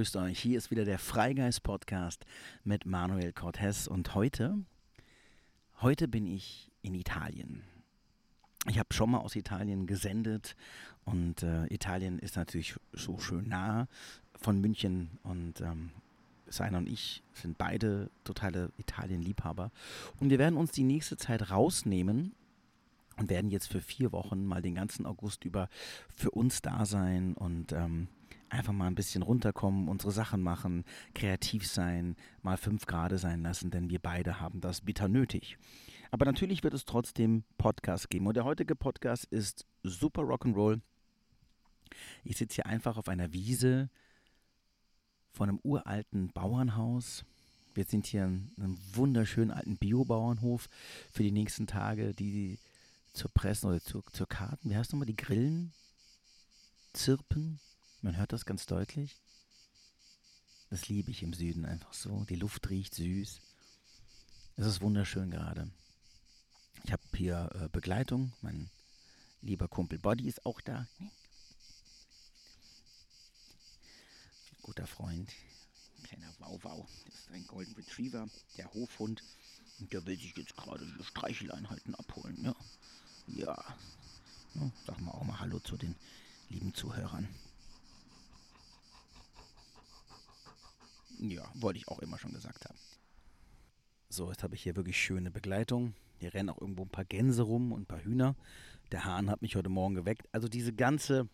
grüßt euch. Hier ist wieder der Freigeist Podcast mit Manuel Cortez und heute, heute bin ich in Italien. Ich habe schon mal aus Italien gesendet und äh, Italien ist natürlich so schön nah von München und ähm, Seiner und ich sind beide totale Italien-Liebhaber und wir werden uns die nächste Zeit rausnehmen und werden jetzt für vier Wochen mal den ganzen August über für uns da sein und ähm, einfach mal ein bisschen runterkommen, unsere Sachen machen, kreativ sein, mal fünf Grad sein lassen, denn wir beide haben das bitter nötig. Aber natürlich wird es trotzdem Podcasts geben. Und der heutige Podcast ist super Rock'n'Roll. Ich sitze hier einfach auf einer Wiese von einem uralten Bauernhaus. Wir sind hier in einem wunderschönen alten Biobauernhof für die nächsten Tage, die zur Pressen oder zur, zur Karten. Wie heißt nochmal die Grillen? Zirpen? Man hört das ganz deutlich. Das liebe ich im Süden einfach so. Die Luft riecht süß. Es ist wunderschön gerade. Ich habe hier äh, Begleitung. Mein lieber Kumpel Body ist auch da. Guter Freund. Ein kleiner Wow-Wow. Das ist ein Golden Retriever, der Hofhund. Und der will sich jetzt gerade die Streicheleinheiten abholen. Ja. Ja. ja. Sag mal auch mal Hallo zu den lieben Zuhörern. Ja, wollte ich auch immer schon gesagt haben. So, jetzt habe ich hier wirklich schöne Begleitung. Hier rennen auch irgendwo ein paar Gänse rum und ein paar Hühner. Der Hahn hat mich heute Morgen geweckt. Also diese ganze,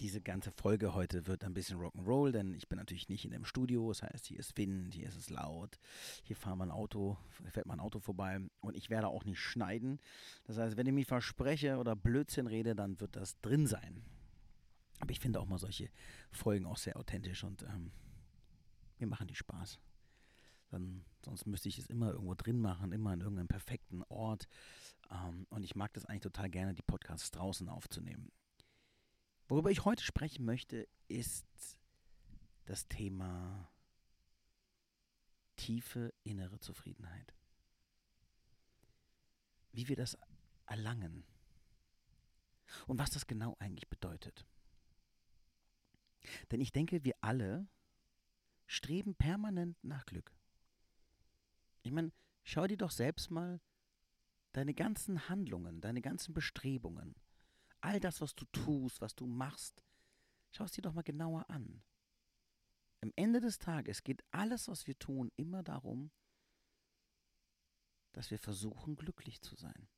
diese ganze Folge heute wird ein bisschen Rock'n'Roll, denn ich bin natürlich nicht in dem Studio. Das heißt, hier ist Wind, hier ist es laut. Hier fahren wir ein Auto, fährt mein Auto vorbei und ich werde auch nicht schneiden. Das heißt, wenn ich mich verspreche oder Blödsinn rede, dann wird das drin sein. Aber ich finde auch mal solche Folgen auch sehr authentisch und ähm, mir machen die Spaß. Dann, sonst müsste ich es immer irgendwo drin machen, immer an irgendeinem perfekten Ort. Ähm, und ich mag das eigentlich total gerne, die Podcasts draußen aufzunehmen. Worüber ich heute sprechen möchte, ist das Thema tiefe innere Zufriedenheit. Wie wir das erlangen und was das genau eigentlich bedeutet. Denn ich denke, wir alle streben permanent nach Glück. Ich meine, schau dir doch selbst mal deine ganzen Handlungen, deine ganzen Bestrebungen, all das, was du tust, was du machst, schau es dir doch mal genauer an. Am Ende des Tages geht alles, was wir tun, immer darum, dass wir versuchen, glücklich zu sein.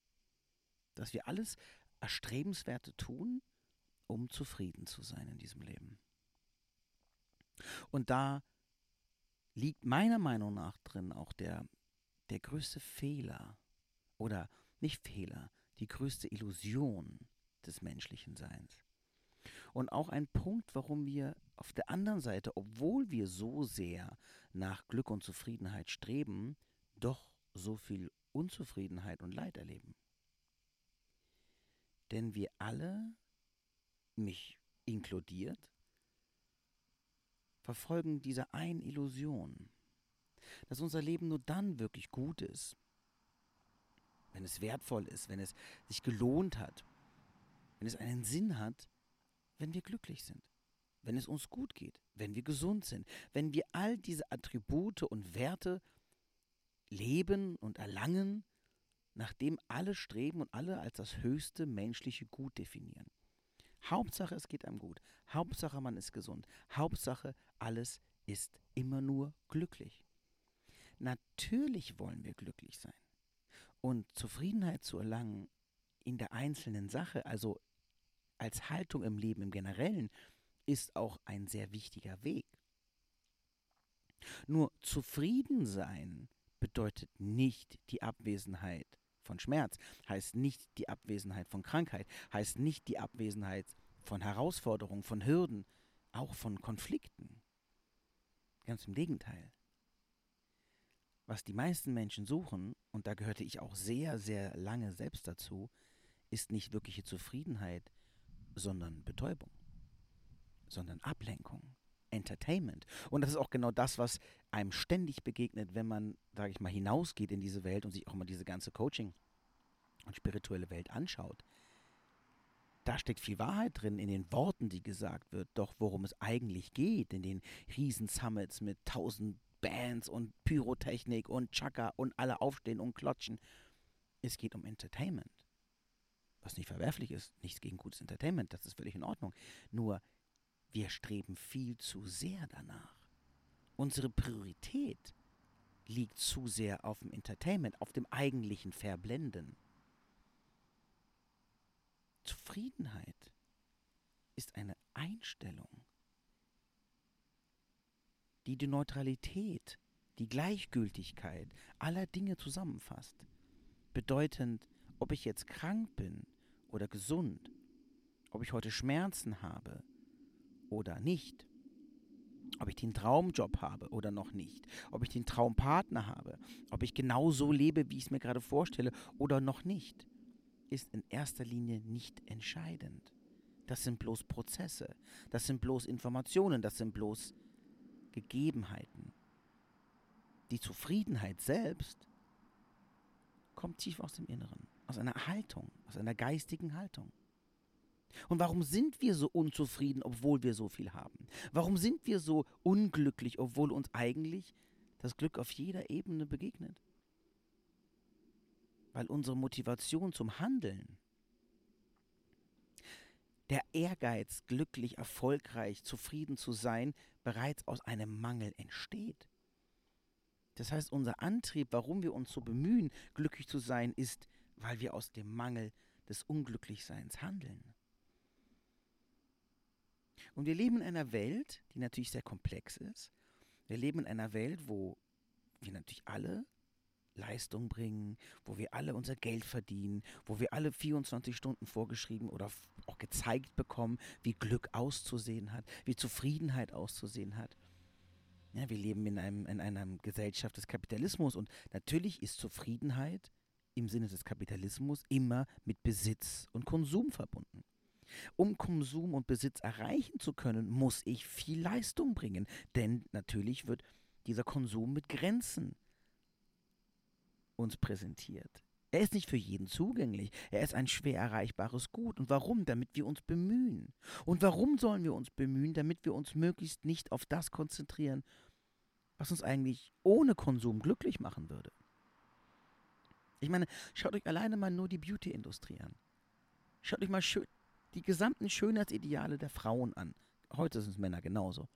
Dass wir alles Erstrebenswerte tun, um zufrieden zu sein in diesem Leben. Und da liegt meiner Meinung nach drin auch der, der größte Fehler oder nicht Fehler, die größte Illusion des menschlichen Seins. Und auch ein Punkt, warum wir auf der anderen Seite, obwohl wir so sehr nach Glück und Zufriedenheit streben, doch so viel Unzufriedenheit und Leid erleben. Denn wir alle, mich inkludiert, verfolgen diese eine Illusion, dass unser Leben nur dann wirklich gut ist, wenn es wertvoll ist, wenn es sich gelohnt hat, wenn es einen Sinn hat, wenn wir glücklich sind, wenn es uns gut geht, wenn wir gesund sind, wenn wir all diese Attribute und Werte leben und erlangen, nachdem alle streben und alle als das höchste menschliche Gut definieren. Hauptsache, es geht einem gut. Hauptsache, man ist gesund. Hauptsache, alles ist immer nur glücklich. Natürlich wollen wir glücklich sein. Und Zufriedenheit zu erlangen in der einzelnen Sache, also als Haltung im Leben im Generellen, ist auch ein sehr wichtiger Weg. Nur zufrieden sein bedeutet nicht die Abwesenheit von Schmerz, heißt nicht die Abwesenheit von Krankheit, heißt nicht die Abwesenheit von Herausforderungen, von Hürden, auch von Konflikten. Ganz im Gegenteil. Was die meisten Menschen suchen, und da gehörte ich auch sehr, sehr lange selbst dazu, ist nicht wirkliche Zufriedenheit, sondern Betäubung, sondern Ablenkung, Entertainment. Und das ist auch genau das, was einem ständig begegnet, wenn man, sage ich mal, hinausgeht in diese Welt und sich auch mal diese ganze Coaching und spirituelle Welt anschaut. da steckt viel Wahrheit drin in den Worten, die gesagt wird. Doch worum es eigentlich geht, in den Riesen-Summits mit tausend Bands und Pyrotechnik und Chaka und alle aufstehen und klotschen. Es geht um Entertainment. Was nicht verwerflich ist, nichts gegen gutes Entertainment, das ist völlig in Ordnung. Nur, wir streben viel zu sehr danach. Unsere Priorität liegt zu sehr auf dem Entertainment, auf dem eigentlichen Verblenden. Zufriedenheit ist eine Einstellung, die die Neutralität, die Gleichgültigkeit aller Dinge zusammenfasst. Bedeutend, ob ich jetzt krank bin oder gesund, ob ich heute Schmerzen habe oder nicht, ob ich den Traumjob habe oder noch nicht, ob ich den Traumpartner habe, ob ich genau so lebe, wie ich es mir gerade vorstelle oder noch nicht. Ist in erster Linie nicht entscheidend. Das sind bloß Prozesse, das sind bloß Informationen, das sind bloß Gegebenheiten. Die Zufriedenheit selbst kommt tief aus dem Inneren, aus einer Haltung, aus einer geistigen Haltung. Und warum sind wir so unzufrieden, obwohl wir so viel haben? Warum sind wir so unglücklich, obwohl uns eigentlich das Glück auf jeder Ebene begegnet? weil unsere Motivation zum Handeln, der Ehrgeiz, glücklich, erfolgreich, zufrieden zu sein, bereits aus einem Mangel entsteht. Das heißt, unser Antrieb, warum wir uns so bemühen, glücklich zu sein, ist, weil wir aus dem Mangel des Unglücklichseins handeln. Und wir leben in einer Welt, die natürlich sehr komplex ist. Wir leben in einer Welt, wo wir natürlich alle Leistung bringen, wo wir alle unser Geld verdienen, wo wir alle 24 Stunden vorgeschrieben oder auch gezeigt bekommen, wie Glück auszusehen hat, wie Zufriedenheit auszusehen hat. Ja, wir leben in, einem, in einer Gesellschaft des Kapitalismus und natürlich ist Zufriedenheit im Sinne des Kapitalismus immer mit Besitz und Konsum verbunden. Um Konsum und Besitz erreichen zu können, muss ich viel Leistung bringen, denn natürlich wird dieser Konsum mit Grenzen uns präsentiert. Er ist nicht für jeden zugänglich. Er ist ein schwer erreichbares Gut. Und warum? Damit wir uns bemühen. Und warum sollen wir uns bemühen? Damit wir uns möglichst nicht auf das konzentrieren, was uns eigentlich ohne Konsum glücklich machen würde. Ich meine, schaut euch alleine mal nur die Beauty-Industrie an. Schaut euch mal schön, die gesamten Schönheitsideale der Frauen an. Heute sind es Männer genauso.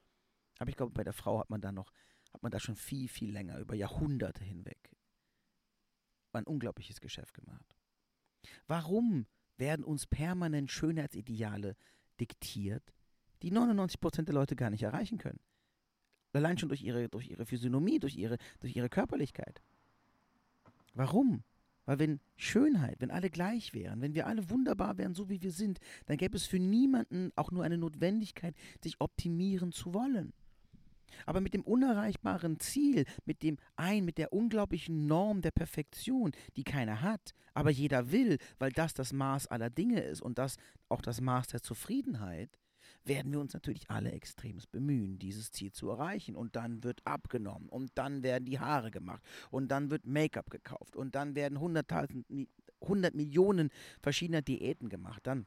Aber ich glaube, bei der Frau hat man da noch, hat man da schon viel, viel länger, über Jahrhunderte hinweg ein unglaubliches Geschäft gemacht. Warum werden uns permanent Schönheitsideale diktiert, die 99% der Leute gar nicht erreichen können? Allein schon durch ihre, durch ihre Physiognomie, durch ihre, durch ihre Körperlichkeit. Warum? Weil wenn Schönheit, wenn alle gleich wären, wenn wir alle wunderbar wären, so wie wir sind, dann gäbe es für niemanden auch nur eine Notwendigkeit, sich optimieren zu wollen. Aber mit dem unerreichbaren Ziel, mit dem ein, mit der unglaublichen Norm der Perfektion, die keiner hat, aber jeder will, weil das das Maß aller Dinge ist und das auch das Maß der Zufriedenheit, werden wir uns natürlich alle extremst bemühen, dieses Ziel zu erreichen. Und dann wird abgenommen und dann werden die Haare gemacht und dann wird Make-up gekauft und dann werden 100 Millionen verschiedener Diäten gemacht. Dann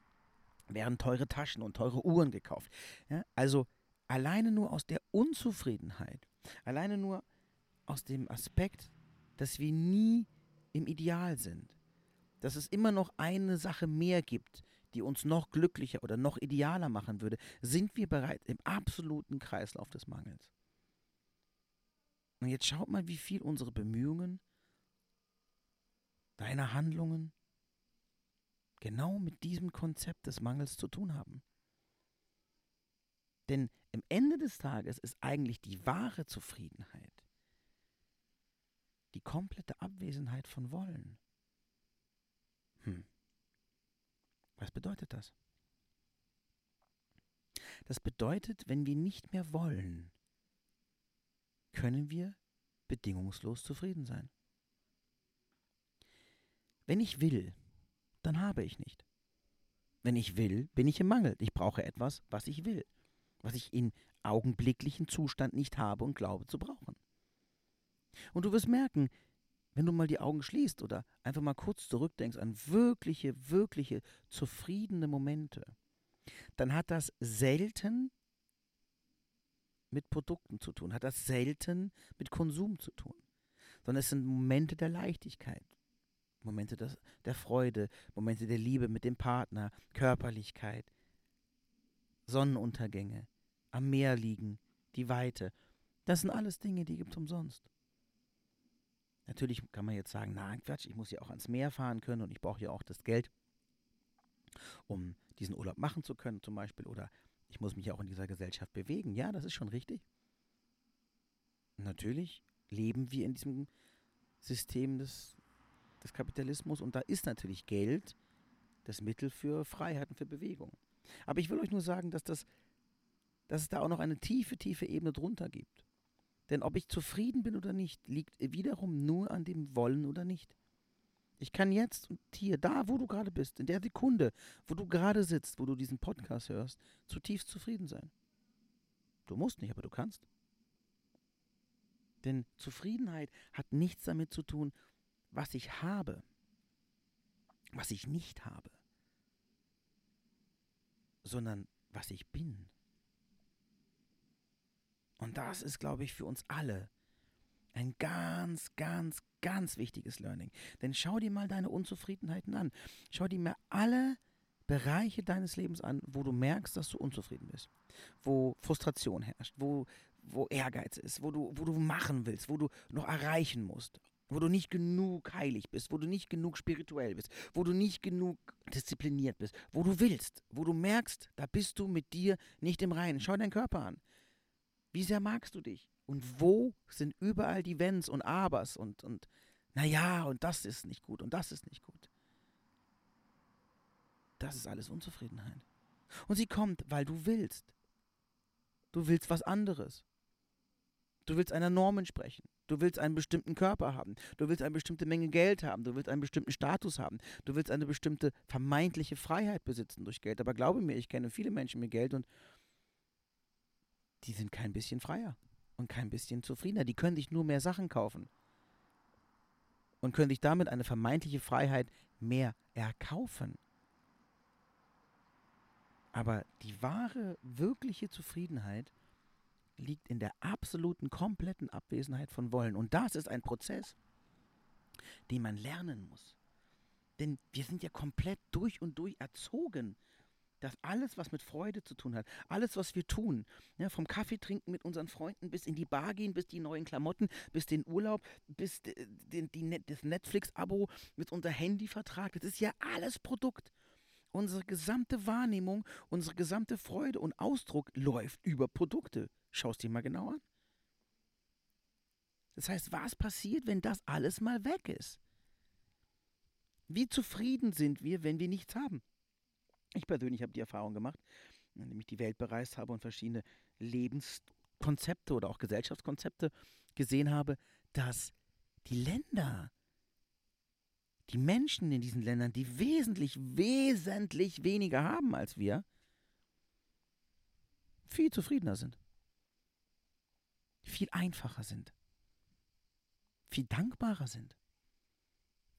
werden teure Taschen und teure Uhren gekauft. Ja, also alleine nur aus der Unzufriedenheit, alleine nur aus dem Aspekt, dass wir nie im Ideal sind, dass es immer noch eine Sache mehr gibt, die uns noch glücklicher oder noch idealer machen würde, sind wir bereits im absoluten Kreislauf des Mangels. Und jetzt schaut mal, wie viel unsere Bemühungen, deine Handlungen genau mit diesem Konzept des Mangels zu tun haben. Denn im Ende des Tages ist eigentlich die wahre Zufriedenheit die komplette Abwesenheit von Wollen. Hm. Was bedeutet das? Das bedeutet, wenn wir nicht mehr wollen, können wir bedingungslos zufrieden sein. Wenn ich will, dann habe ich nicht. Wenn ich will, bin ich im Mangel. Ich brauche etwas, was ich will was ich in augenblicklichen Zustand nicht habe und glaube zu brauchen. Und du wirst merken, wenn du mal die Augen schließt oder einfach mal kurz zurückdenkst an wirkliche, wirkliche zufriedene Momente, dann hat das selten mit Produkten zu tun, hat das selten mit Konsum zu tun, sondern es sind Momente der Leichtigkeit, Momente des, der Freude, Momente der Liebe mit dem Partner, Körperlichkeit, Sonnenuntergänge, am Meer liegen, die Weite. Das sind alles Dinge, die gibt es umsonst. Natürlich kann man jetzt sagen, na Quatsch, ich muss ja auch ans Meer fahren können und ich brauche ja auch das Geld, um diesen Urlaub machen zu können zum Beispiel. Oder ich muss mich ja auch in dieser Gesellschaft bewegen. Ja, das ist schon richtig. Natürlich leben wir in diesem System des, des Kapitalismus und da ist natürlich Geld das Mittel für Freiheit und für Bewegung. Aber ich will euch nur sagen, dass, das, dass es da auch noch eine tiefe, tiefe Ebene drunter gibt. Denn ob ich zufrieden bin oder nicht, liegt wiederum nur an dem Wollen oder nicht. Ich kann jetzt und hier, da, wo du gerade bist, in der Sekunde, wo du gerade sitzt, wo du diesen Podcast hörst, zutiefst zufrieden sein. Du musst nicht, aber du kannst. Denn Zufriedenheit hat nichts damit zu tun, was ich habe, was ich nicht habe, sondern was ich bin. Und das ist, glaube ich, für uns alle ein ganz, ganz, ganz wichtiges Learning. Denn schau dir mal deine Unzufriedenheiten an. Schau dir mal alle Bereiche deines Lebens an, wo du merkst, dass du unzufrieden bist, wo Frustration herrscht, wo, wo Ehrgeiz ist, wo du, wo du machen willst, wo du noch erreichen musst, wo du nicht genug heilig bist, wo du nicht genug spirituell bist, wo du nicht genug diszipliniert bist, wo du willst, wo du merkst, da bist du mit dir nicht im Reinen. Schau deinen Körper an. Wie sehr magst du dich? Und wo sind überall die Wenns und Abers und, und naja, und das ist nicht gut und das ist nicht gut. Das ist alles Unzufriedenheit. Und sie kommt, weil du willst. Du willst was anderes. Du willst einer Norm entsprechen. Du willst einen bestimmten Körper haben. Du willst eine bestimmte Menge Geld haben. Du willst einen bestimmten Status haben. Du willst eine bestimmte vermeintliche Freiheit besitzen durch Geld. Aber glaube mir, ich kenne viele Menschen mit Geld und die sind kein bisschen freier und kein bisschen zufriedener. Die können sich nur mehr Sachen kaufen und können sich damit eine vermeintliche Freiheit mehr erkaufen. Aber die wahre, wirkliche Zufriedenheit liegt in der absoluten, kompletten Abwesenheit von Wollen. Und das ist ein Prozess, den man lernen muss. Denn wir sind ja komplett durch und durch erzogen dass alles, was mit Freude zu tun hat, alles, was wir tun, ja, vom Kaffee trinken mit unseren Freunden bis in die Bar gehen, bis die neuen Klamotten, bis den Urlaub, bis die, die, das Netflix-Abo, mit unser Handyvertrag, das ist ja alles Produkt. Unsere gesamte Wahrnehmung, unsere gesamte Freude und Ausdruck läuft über Produkte. Schau es dir mal genau an. Das heißt, was passiert, wenn das alles mal weg ist? Wie zufrieden sind wir, wenn wir nichts haben? Ich persönlich habe die Erfahrung gemacht, indem ich die Welt bereist habe und verschiedene Lebenskonzepte oder auch Gesellschaftskonzepte gesehen habe, dass die Länder, die Menschen in diesen Ländern, die wesentlich, wesentlich weniger haben als wir, viel zufriedener sind, viel einfacher sind, viel dankbarer sind.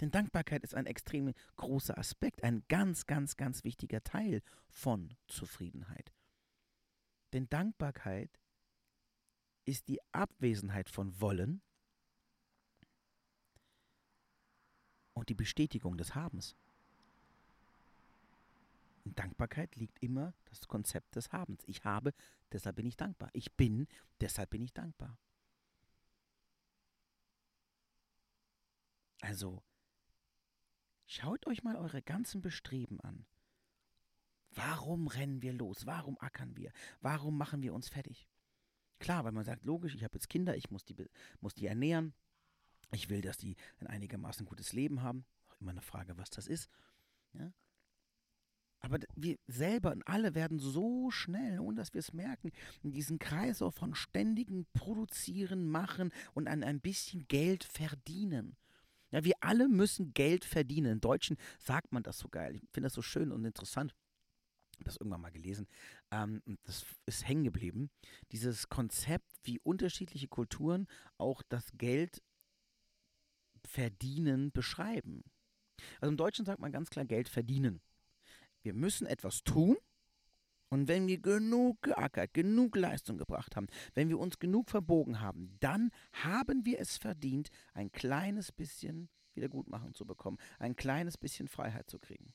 Denn Dankbarkeit ist ein extrem großer Aspekt, ein ganz, ganz, ganz wichtiger Teil von Zufriedenheit. Denn Dankbarkeit ist die Abwesenheit von Wollen und die Bestätigung des Habens. In Dankbarkeit liegt immer das Konzept des Habens. Ich habe, deshalb bin ich dankbar. Ich bin, deshalb bin ich dankbar. Also Schaut euch mal eure ganzen Bestreben an. Warum rennen wir los? Warum ackern wir? Warum machen wir uns fertig? Klar, weil man sagt, logisch, ich habe jetzt Kinder, ich muss die, muss die ernähren. Ich will, dass die ein einigermaßen gutes Leben haben. Auch immer eine Frage, was das ist. Ja? Aber wir selber und alle werden so schnell, ohne dass wir es merken, in diesen Kreislauf von ständigem Produzieren, Machen und an ein bisschen Geld verdienen. Ja, wir alle müssen Geld verdienen. In Deutschen sagt man das so geil. Ich finde das so schön und interessant. Ich habe das irgendwann mal gelesen. Ähm, das ist hängen geblieben. Dieses Konzept, wie unterschiedliche Kulturen auch das Geld verdienen beschreiben. Also im Deutschen sagt man ganz klar Geld verdienen. Wir müssen etwas tun und wenn wir genug geackert, genug Leistung gebracht haben, wenn wir uns genug verbogen haben, dann haben wir es verdient, ein kleines bisschen Wiedergutmachen zu bekommen, ein kleines bisschen Freiheit zu kriegen.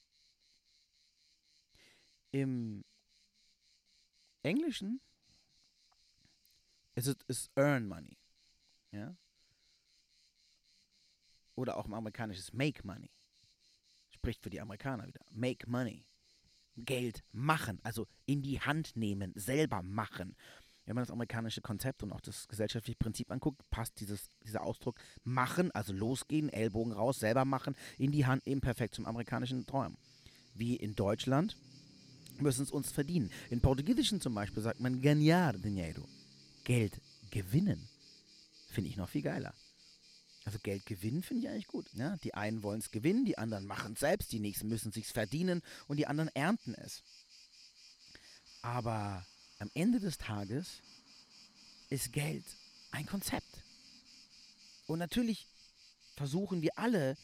Im Englischen ist es earn money. Ja? Oder auch im Amerikanischen ist make money. Spricht für die Amerikaner wieder. Make money. Geld machen, also in die Hand nehmen, selber machen. Wenn man das amerikanische Konzept und auch das gesellschaftliche Prinzip anguckt, passt dieses, dieser Ausdruck machen, also losgehen, Ellbogen raus, selber machen, in die Hand nehmen, perfekt zum amerikanischen Traum. Wie in Deutschland müssen es uns verdienen. In Portugiesischen zum Beispiel sagt man ganhar dinheiro. Geld gewinnen. Finde ich noch viel geiler. Also Geld gewinnen finde ich eigentlich gut. Ja? Die einen wollen es gewinnen, die anderen machen es selbst, die nächsten müssen es sich verdienen und die anderen ernten es. Aber am Ende des Tages ist Geld ein Konzept. Und natürlich versuchen wir alle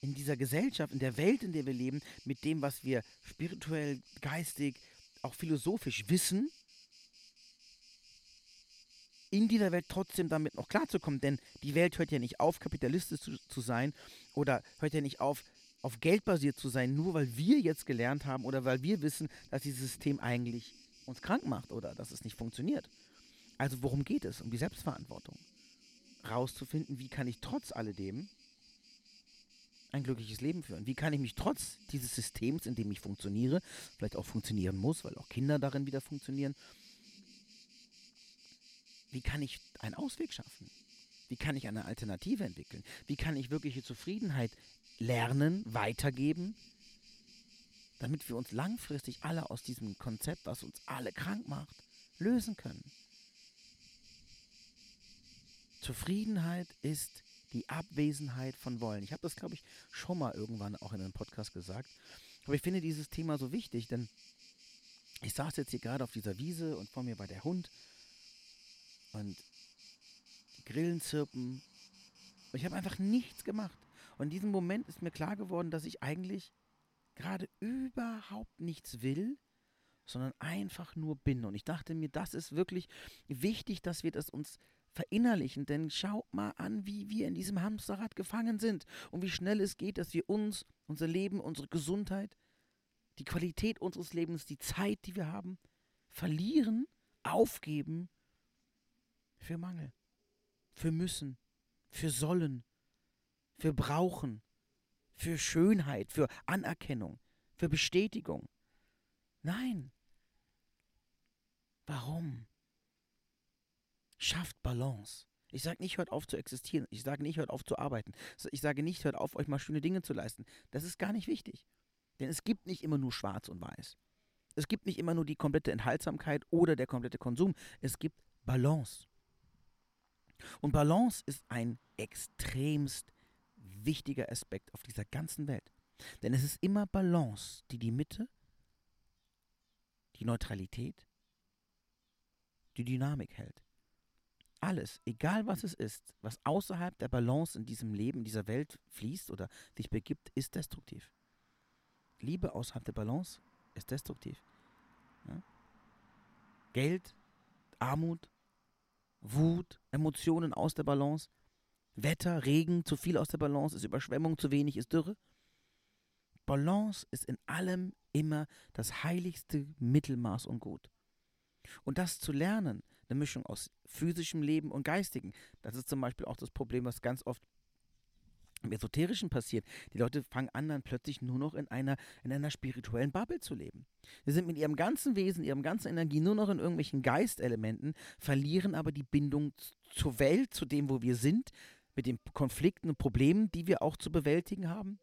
in dieser Gesellschaft, in der Welt, in der wir leben, mit dem, was wir spirituell, geistig, auch philosophisch wissen, in dieser Welt trotzdem damit noch klarzukommen. Denn die Welt hört ja nicht auf, kapitalistisch zu, zu sein oder hört ja nicht auf, auf Geld basiert zu sein, nur weil wir jetzt gelernt haben oder weil wir wissen, dass dieses System eigentlich uns krank macht oder dass es nicht funktioniert. Also worum geht es? Um die Selbstverantwortung. Rauszufinden, wie kann ich trotz alledem ein glückliches Leben führen? Wie kann ich mich trotz dieses Systems, in dem ich funktioniere, vielleicht auch funktionieren muss, weil auch Kinder darin wieder funktionieren, wie kann ich einen Ausweg schaffen? Wie kann ich eine Alternative entwickeln? Wie kann ich wirkliche Zufriedenheit lernen, weitergeben, damit wir uns langfristig alle aus diesem Konzept, was uns alle krank macht, lösen können? Zufriedenheit ist die Abwesenheit von Wollen. Ich habe das, glaube ich, schon mal irgendwann auch in einem Podcast gesagt. Aber ich finde dieses Thema so wichtig, denn ich saß jetzt hier gerade auf dieser Wiese und vor mir war der Hund und Grillen zirpen. Und ich habe einfach nichts gemacht. Und in diesem Moment ist mir klar geworden, dass ich eigentlich gerade überhaupt nichts will, sondern einfach nur bin. Und ich dachte mir, das ist wirklich wichtig, dass wir das uns verinnerlichen, denn schaut mal an, wie wir in diesem Hamsterrad gefangen sind und wie schnell es geht, dass wir uns, unser Leben, unsere Gesundheit, die Qualität unseres Lebens, die Zeit, die wir haben, verlieren, aufgeben für Mangel, für Müssen, für Sollen, für Brauchen, für Schönheit, für Anerkennung, für Bestätigung. Nein. Warum? Schafft Balance. Ich sage nicht, hört auf zu existieren. Ich sage nicht, hört auf zu arbeiten. Ich sage nicht, hört auf, euch mal schöne Dinge zu leisten. Das ist gar nicht wichtig. Denn es gibt nicht immer nur schwarz und weiß. Es gibt nicht immer nur die komplette Enthaltsamkeit oder der komplette Konsum. Es gibt Balance. Und Balance ist ein extremst wichtiger Aspekt auf dieser ganzen Welt. Denn es ist immer Balance, die die Mitte, die Neutralität, die Dynamik hält. Alles, egal was es ist, was außerhalb der Balance in diesem Leben, in dieser Welt fließt oder sich begibt, ist destruktiv. Liebe außerhalb der Balance ist destruktiv. Ja? Geld, Armut, Wut, Emotionen aus der Balance, Wetter, Regen, zu viel aus der Balance, ist Überschwemmung, zu wenig ist Dürre. Balance ist in allem immer das heiligste Mittelmaß und Gut. Und das zu lernen, eine Mischung aus physischem Leben und geistigem, das ist zum Beispiel auch das Problem, was ganz oft im Esoterischen passiert. Die Leute fangen an, dann plötzlich nur noch in einer, in einer spirituellen Bubble zu leben. Sie sind mit ihrem ganzen Wesen, ihrem ganzen Energie nur noch in irgendwelchen Geistelementen, verlieren aber die Bindung zur Welt, zu dem, wo wir sind, mit den Konflikten und Problemen, die wir auch zu bewältigen haben,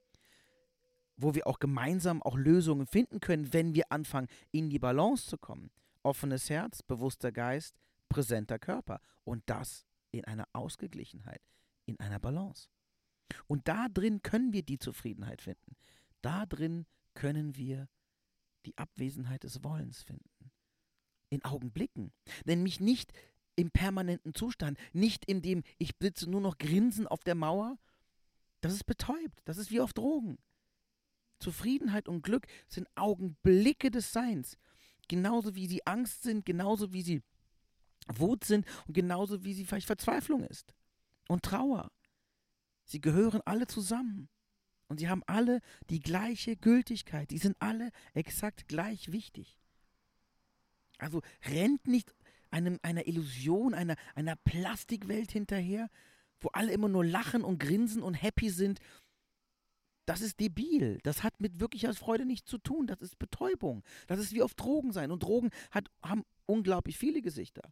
wo wir auch gemeinsam auch Lösungen finden können, wenn wir anfangen, in die Balance zu kommen. Offenes Herz, bewusster Geist, präsenter Körper und das in einer Ausgeglichenheit, in einer Balance. Und da drin können wir die Zufriedenheit finden. Da drin können wir die Abwesenheit des Wollens finden. In Augenblicken. Denn mich nicht im permanenten Zustand, nicht in dem ich sitze nur noch grinsen auf der Mauer Das ist betäubt. Das ist wie auf Drogen. Zufriedenheit und Glück sind Augenblicke des Seins. Genauso wie sie Angst sind, genauso wie sie Wut sind und genauso wie sie vielleicht Verzweiflung ist. Und Trauer. Sie gehören alle zusammen. Und sie haben alle die gleiche Gültigkeit. Die sind alle exakt gleich wichtig. Also rennt nicht einem, einer Illusion, einer, einer Plastikwelt hinterher, wo alle immer nur lachen und grinsen und happy sind. Das ist debil. Das hat mit wirklicher Freude nichts zu tun. Das ist Betäubung. Das ist wie auf Drogen sein. Und Drogen hat, haben unglaublich viele Gesichter.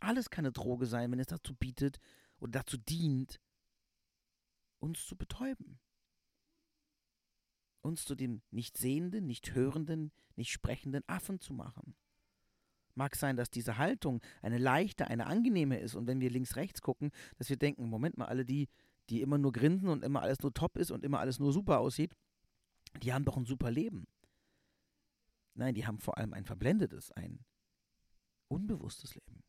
Alles kann eine Droge sein, wenn es dazu bietet oder dazu dient, uns zu betäuben. Uns zu dem nicht sehenden, nicht hörenden, nicht sprechenden Affen zu machen. Mag sein, dass diese Haltung eine leichte, eine angenehme ist und wenn wir links, rechts gucken, dass wir denken, Moment mal, alle die, die immer nur grinsen und immer alles nur top ist und immer alles nur super aussieht, die haben doch ein super Leben. Nein, die haben vor allem ein verblendetes, ein unbewusstes Leben.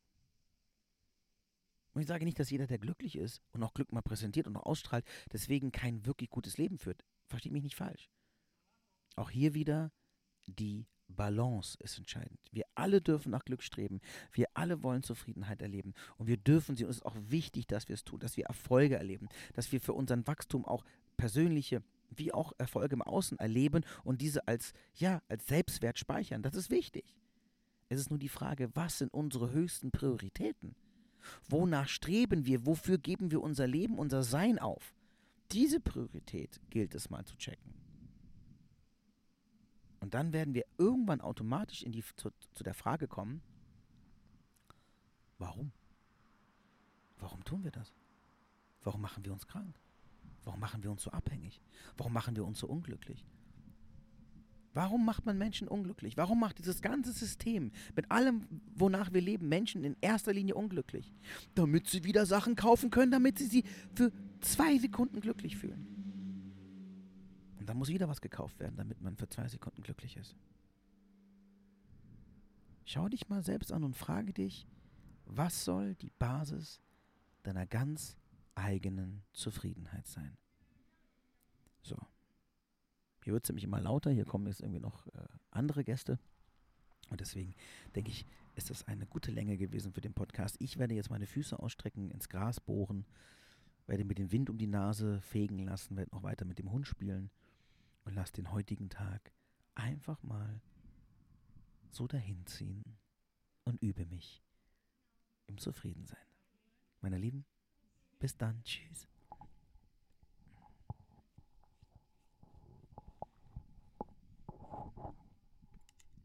Und ich sage nicht, dass jeder, der glücklich ist und auch Glück mal präsentiert und auch ausstrahlt, deswegen kein wirklich gutes Leben führt. Versteht mich nicht falsch. Auch hier wieder die Balance ist entscheidend. Wir alle dürfen nach Glück streben. Wir alle wollen Zufriedenheit erleben. Und wir dürfen sie, und es ist auch wichtig, dass wir es tun, dass wir Erfolge erleben, dass wir für unseren Wachstum auch persönliche wie auch Erfolge im Außen erleben und diese als, ja, als Selbstwert speichern. Das ist wichtig. Es ist nur die Frage, was sind unsere höchsten Prioritäten? Wonach streben wir? Wofür geben wir unser Leben, unser Sein auf? Diese Priorität gilt es mal zu checken. Und dann werden wir irgendwann automatisch in die, zu, zu der Frage kommen, warum? Warum tun wir das? Warum machen wir uns krank? Warum machen wir uns so abhängig? Warum machen wir uns so unglücklich? Warum macht man Menschen unglücklich? Warum macht dieses ganze System mit allem, wonach wir leben, Menschen in erster Linie unglücklich? Damit sie wieder Sachen kaufen können, damit sie sie für zwei Sekunden glücklich fühlen. Und dann muss wieder was gekauft werden, damit man für zwei Sekunden glücklich ist. Schau dich mal selbst an und frage dich, was soll die Basis deiner ganz eigenen Zufriedenheit sein? So. Hier wird es nämlich immer lauter, hier kommen jetzt irgendwie noch äh, andere Gäste. Und deswegen denke ich, ist das eine gute Länge gewesen für den Podcast. Ich werde jetzt meine Füße ausstrecken, ins Gras bohren, werde mir den Wind um die Nase fegen lassen, werde noch weiter mit dem Hund spielen und lass den heutigen Tag einfach mal so dahinziehen und übe mich im Zufriedensein. Meine Lieben, bis dann, tschüss.